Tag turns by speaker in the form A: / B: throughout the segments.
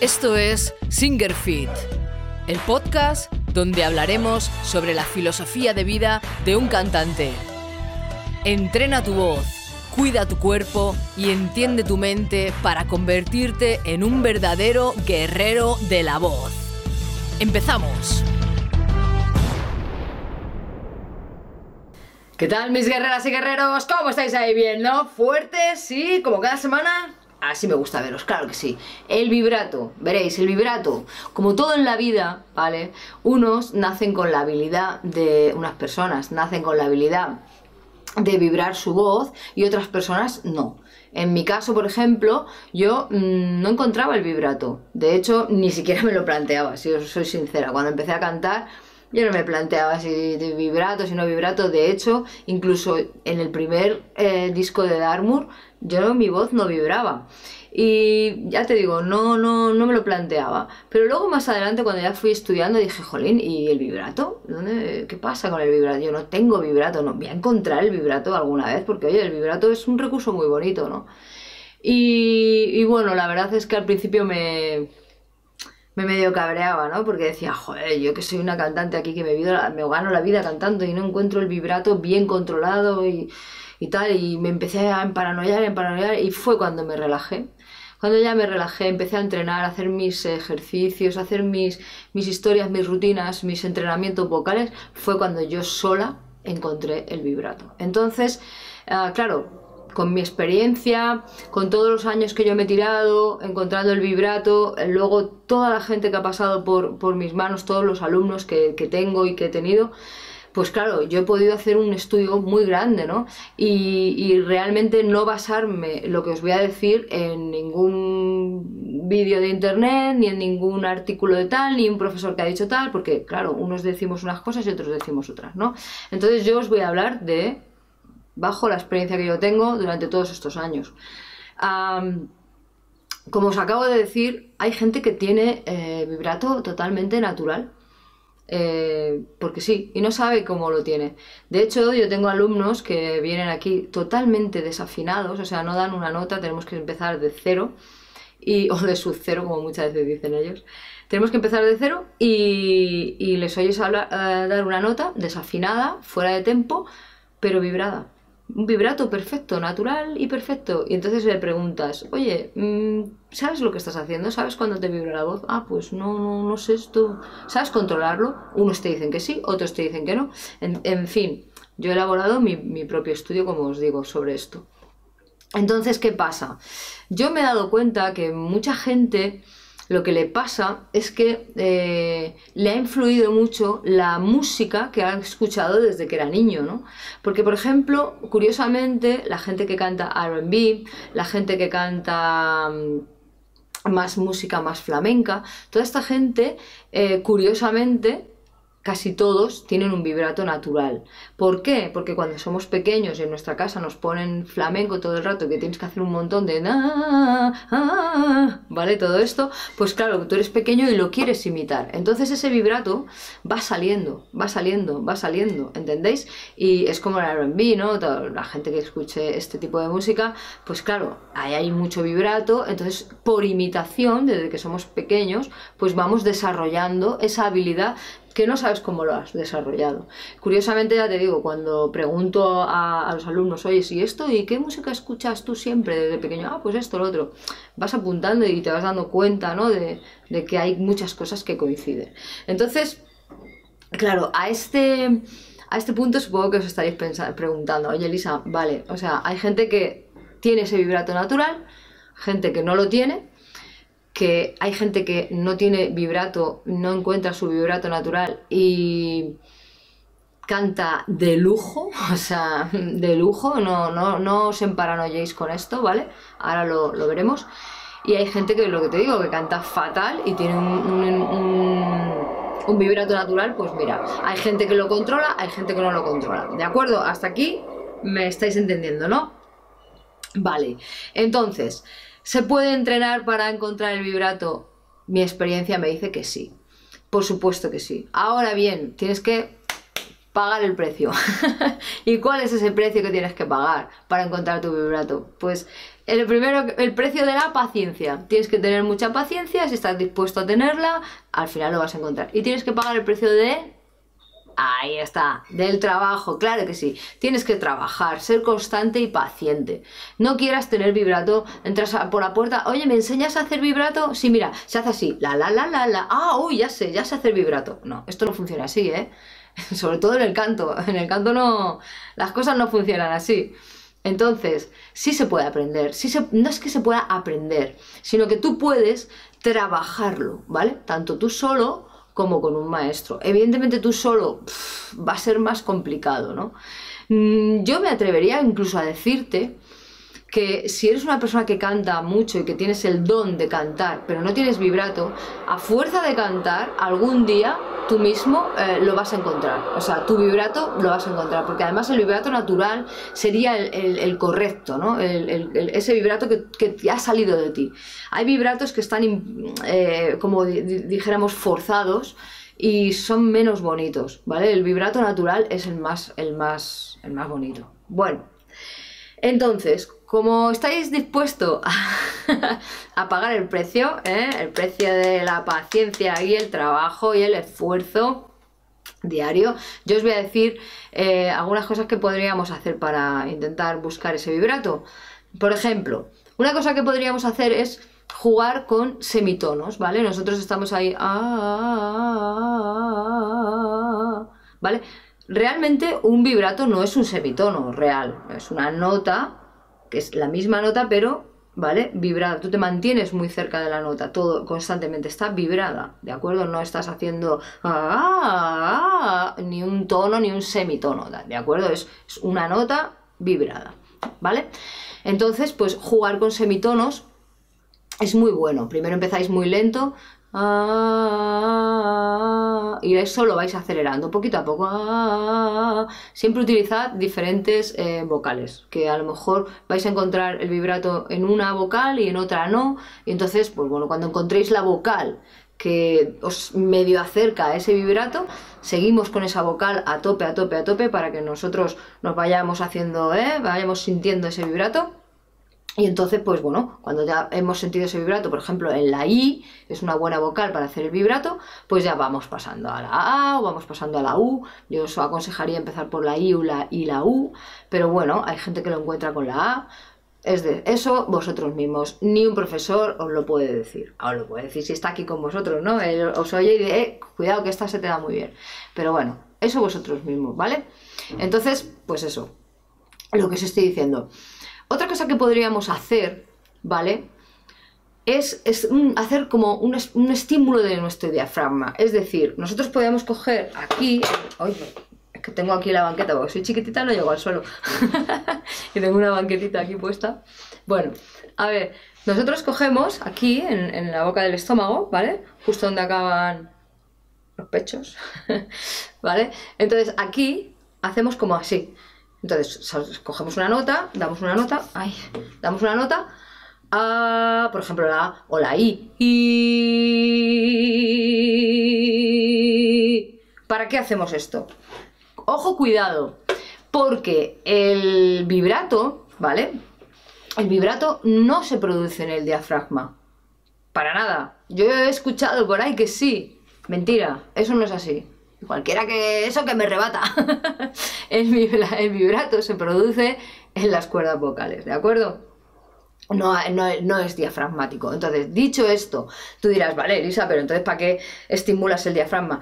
A: Esto es Singer Fit, el podcast donde hablaremos sobre la filosofía de vida de un cantante. Entrena tu voz, cuida tu cuerpo y entiende tu mente para convertirte en un verdadero guerrero de la voz. ¡Empezamos! ¿Qué tal mis guerreras y guerreros? ¿Cómo estáis ahí bien, no? ¿Fuertes? ¿Sí? ¿Como cada semana? Así me gusta veros, claro que sí. El vibrato, veréis, el vibrato, como todo en la vida, ¿vale? Unos nacen con la habilidad de unas personas, nacen con la habilidad de vibrar su voz y otras personas no. En mi caso, por ejemplo, yo mmm, no encontraba el vibrato. De hecho, ni siquiera me lo planteaba, si os soy sincera. Cuando empecé a cantar, yo no me planteaba si de vibrato, si no vibrato. De hecho, incluso en el primer eh, disco de Darmour, yo mi voz no vibraba. Y ya te digo, no, no, no me lo planteaba. Pero luego más adelante, cuando ya fui estudiando, dije, jolín, ¿y el vibrato? ¿Dónde, ¿Qué pasa con el vibrato? Yo no tengo vibrato, no. Voy a encontrar el vibrato alguna vez, porque oye, el vibrato es un recurso muy bonito, ¿no? Y, y bueno, la verdad es que al principio me, me medio cabreaba, ¿no? Porque decía, joder, yo que soy una cantante aquí que me, me gano la vida cantando y no encuentro el vibrato bien controlado y, y tal, y me empecé a emparanoiar, emparanoiar, y fue cuando me relajé. Cuando ya me relajé, empecé a entrenar, a hacer mis ejercicios, a hacer mis, mis historias, mis rutinas, mis entrenamientos vocales, fue cuando yo sola encontré el vibrato. Entonces, uh, claro, con mi experiencia, con todos los años que yo me he tirado, encontrando el vibrato, luego toda la gente que ha pasado por, por mis manos, todos los alumnos que, que, tengo y que he tenido, pues claro, yo he podido hacer un estudio muy grande, ¿no? Y, y realmente no basarme, lo que os voy a decir, en ningún vídeo de internet, ni en ningún artículo de tal, ni un profesor que ha dicho tal, porque claro, unos decimos unas cosas y otros decimos otras, ¿no? Entonces yo os voy a hablar de bajo la experiencia que yo tengo durante todos estos años. Como os acabo de decir, hay gente que tiene eh, vibrato totalmente natural. Eh, porque sí, y no sabe cómo lo tiene. De hecho, yo tengo alumnos que vienen aquí totalmente desafinados, o sea, no dan una nota, tenemos que empezar de cero, y, o de sub cero, como muchas veces dicen ellos. Tenemos que empezar de cero y, les oyes hablar, uh, dar una nota desafinada, fuera de tempo, pero vibrada un vibrato perfecto, natural y perfecto. Y entonces le preguntas, oye, mm, ¿sabes lo que estás haciendo? ¿Sabes cuándo te vibra la voz? Ah, pues no, no, no sé esto. ¿Sabes controlarlo? Unos te dicen que sí, otros te dicen que no. En, en fin, yo he elaborado mi, mi propio estudio, como os digo, sobre esto. Entonces, ¿qué pasa? Yo me he dado cuenta que mucha gente lo que le pasa es que eh, le ha influido mucho la música que ha escuchado desde que era niño, ¿no? Porque, por ejemplo, curiosamente, la gente que canta RB, la gente que canta mm, más música más flamenca, toda esta gente, eh, curiosamente, casi todos tienen un vibrato natural. ¿Por qué? Porque cuando somos pequeños y en nuestra casa nos ponen flamenco todo el rato, que tienes que hacer un montón de... ¿Vale? Todo esto, pues claro, tú eres pequeño y lo quieres imitar. Entonces ese vibrato va saliendo, va saliendo, va saliendo, ¿entendéis? Y es como el RB, ¿no? La gente que escuche este tipo de música, pues claro, ahí hay mucho vibrato, entonces por imitación, desde que somos pequeños, pues vamos desarrollando esa habilidad que no sabes cómo lo has desarrollado. Curiosamente, ya te digo, cuando pregunto a, los alumnos, oye, ¿y esto? ¿Y qué música escuchas tú siempre desde pequeño? Ah, pues esto, lo otro. Vas apuntando y te vas dando cuenta, ¿no? De, que hay muchas cosas que coinciden. Entonces, claro, a este, a este punto supongo que os estaréis preguntando, oye, Elisa, vale, o sea, hay gente que tiene ese vibrato natural, gente que no lo tiene, que hay gente que no tiene vibrato, no encuentra su vibrato natural y canta de lujo, o sea, de lujo, no, no, no os emparanoyéis con esto, ¿vale? Ahora lo, lo, veremos. Y hay gente que, lo que te digo, que canta fatal y tiene un, un, vibrato natural, pues mira, hay gente que lo controla, hay gente que no lo controla. ¿De acuerdo? Hasta aquí me estáis entendiendo, ¿no? Vale, entonces, ¿Se puede entrenar para encontrar el vibrato? Mi experiencia me dice que sí. Por supuesto que sí. Ahora bien, tienes que pagar el precio. ¿Y cuál es ese precio que tienes que pagar para encontrar tu vibrato? Pues el primero, el precio de la paciencia. Tienes que tener mucha paciencia, si estás dispuesto a tenerla, al final lo vas a encontrar. Y tienes que pagar el precio de Ahí está, del trabajo, claro que sí. Tienes que trabajar, ser constante y paciente. No quieras tener vibrato, entras por la puerta, oye, ¿me enseñas a hacer vibrato? Sí, mira, se hace así, la, la, la, la, la. Ah, uy, ya sé, ya sé hacer vibrato. No, esto no funciona así, ¿eh? Sobre todo en el canto. En el canto no, las cosas no funcionan así. Entonces, sí se puede aprender, sí no es que se pueda aprender, sino que tú puedes trabajarlo, ¿vale? Tanto tú solo como con un maestro. Evidentemente tú solo va a ser más complicado, ¿no? Mm, yo me atrevería incluso a decirte que si eres una persona que canta mucho y que tienes el don de cantar, pero no tienes vibrato, a fuerza de cantar, algún día tú mismo eh, lo vas a encontrar. O sea, tu vibrato lo vas a encontrar, porque además el vibrato natural sería el, correcto, ¿no? ese vibrato que, que, ha salido de ti. Hay vibratos que están, eh, como dijéramos, forzados y son menos bonitos, ¿vale? El vibrato natural es el más, el más, el más bonito. Bueno, entonces, como estáis dispuestos a, pagar el precio, ¿eh? el precio de la paciencia y el trabajo y el esfuerzo diario, yo os voy a decir eh, algunas cosas que podríamos hacer para intentar buscar ese vibrato. Por ejemplo, una cosa que podríamos hacer es jugar con semitonos, ¿vale? Nosotros estamos ahí, ah, ah, ah, ¿vale? Realmente un vibrato no es un semitono real, es una nota, que es la misma nota, pero, ¿vale? Vibrada. Tú te mantienes muy cerca de la nota, todo constantemente está vibrada, ¿de acuerdo? No estás haciendo ah, ni un tono ni un semitono, ¿de acuerdo? Es, es una nota vibrada, ¿vale? Entonces, pues jugar con semitonos es muy bueno. Primero empezáis muy lento, Ah, y eso lo vais acelerando poquito a poco. Ah, siempre utilizad diferentes eh, vocales, que a lo mejor vais a encontrar el vibrato en una vocal y en otra no. Y entonces, pues bueno, cuando encontréis la vocal que os medio acerca a ese vibrato, seguimos con esa vocal a tope, a tope, a tope, para que nosotros nos vayamos haciendo, ¿eh? vayamos sintiendo ese vibrato. Y entonces, pues bueno, cuando ya hemos sentido ese vibrato, por ejemplo, en la I, es una buena vocal para hacer el vibrato, pues ya vamos pasando a la A o vamos pasando a la U. Yo os aconsejaría empezar por la I la, y la U, pero bueno, hay gente que lo encuentra con la A. Es de eso vosotros mismos, ni un profesor os lo puede decir. Os lo puede decir si está aquí con vosotros, ¿no? os oye y dice, eh, cuidado que esta se te da muy bien. Pero bueno, eso vosotros mismos, ¿vale? Entonces, pues eso, lo que os estoy diciendo. Otra cosa que podríamos hacer, ¿vale? Es, hacer como un, estímulo de nuestro diafragma. Es decir, nosotros podemos coger aquí... Ay, es que tengo aquí la banqueta, porque soy chiquitita no llego al suelo. y tengo una banquetita aquí puesta. Bueno, a ver, nosotros cogemos aquí, en la boca del estómago, ¿vale? Justo donde acaban los pechos, ¿vale? Entonces aquí hacemos como así. Entonces, cogemos una nota, damos una nota, ay, damos una nota, a, por ejemplo, la A o la I. Y... ¿Para qué hacemos esto? Ojo, cuidado, porque el vibrato, ¿vale? El vibrato no se produce en el diafragma. Para nada. Yo he escuchado por ahí que sí. Mentira, eso no es así. Cualquiera que eso que me rebata. el, vibrato se produce en las cuerdas vocales, ¿de acuerdo? No, no, es diafragmático. Entonces, dicho esto, tú dirás, vale, Elisa, pero entonces ¿para qué estimulas el diafragma?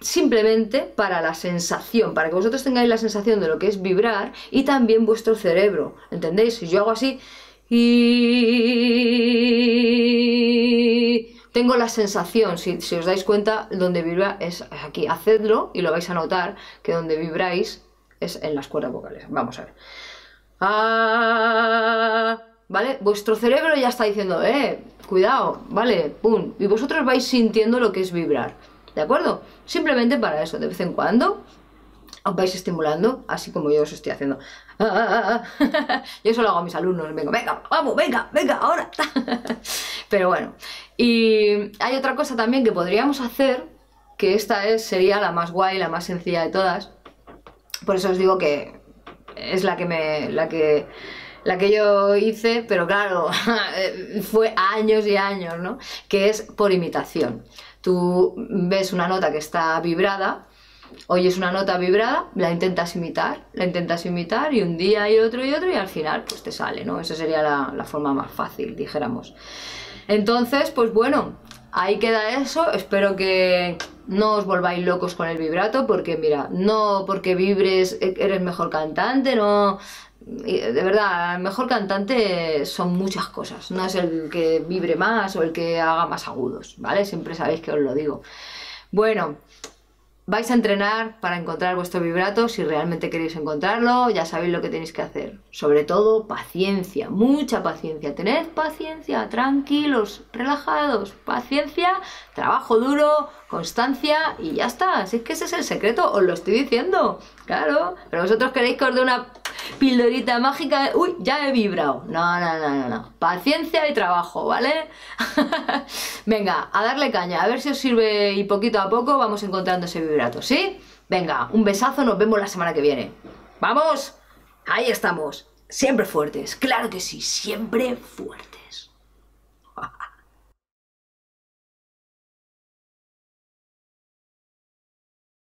A: Simplemente para la sensación, para que vosotros tengáis la sensación de lo que es vibrar y también vuestro cerebro. ¿Entendéis? Si yo hago así tengo la sensación, si, os dais cuenta, donde vibra es aquí. Hacedlo y lo vais a notar que donde vibráis es en las cuerdas vocales. Vamos a ver. Ah, ¿Vale? Vuestro cerebro ya está diciendo, eh, cuidado, ¿vale? Pum. Y vosotros vais sintiendo lo que es vibrar. ¿De acuerdo? Simplemente para eso, de vez en cuando os vais estimulando, así como yo os estoy haciendo. yo eso lo hago a mis alumnos, venga, venga, vamos, venga, venga, ahora. Pero bueno, y hay otra cosa también que podríamos hacer, que esta es, sería la más guay, la más sencilla de todas. Por eso os digo que es la que me. la que. La que yo hice, pero claro, fue años y años, ¿no? Que es por imitación. Tú ves una nota que está vibrada, oyes una nota vibrada, la intentas imitar, la intentas imitar y un día y otro y otro y al final pues te sale, ¿no? Esa sería la, la forma más fácil, dijéramos. Entonces, pues bueno, ahí queda eso. Espero que no os volváis locos con el vibrato, porque mira, no porque vibres eres mejor cantante, no. De verdad, el mejor cantante son muchas cosas. No es el que vibre más o el que haga más agudos, ¿vale? Siempre sabéis que os lo digo. Bueno, vais a entrenar para encontrar vuestro vibrato si realmente queréis encontrarlo, ya sabéis lo que tenéis que hacer. Sobre todo, paciencia, mucha paciencia. Tened paciencia, tranquilos, relajados, paciencia, trabajo duro, constancia y ya está. Así que ese es el secreto, os lo estoy diciendo. Claro, pero vosotros queréis que os dé una pildorita mágica. Uy, ya he vibrado. No, no, no, no, no. Paciencia y trabajo, ¿vale? Venga, a darle caña, a ver si os sirve y poquito a poco vamos encontrando ese vibrato, ¿sí? Venga, un besazo, nos vemos la semana que viene. ¡Vamos! Ahí estamos. Siempre fuertes, claro que sí, siempre fuertes.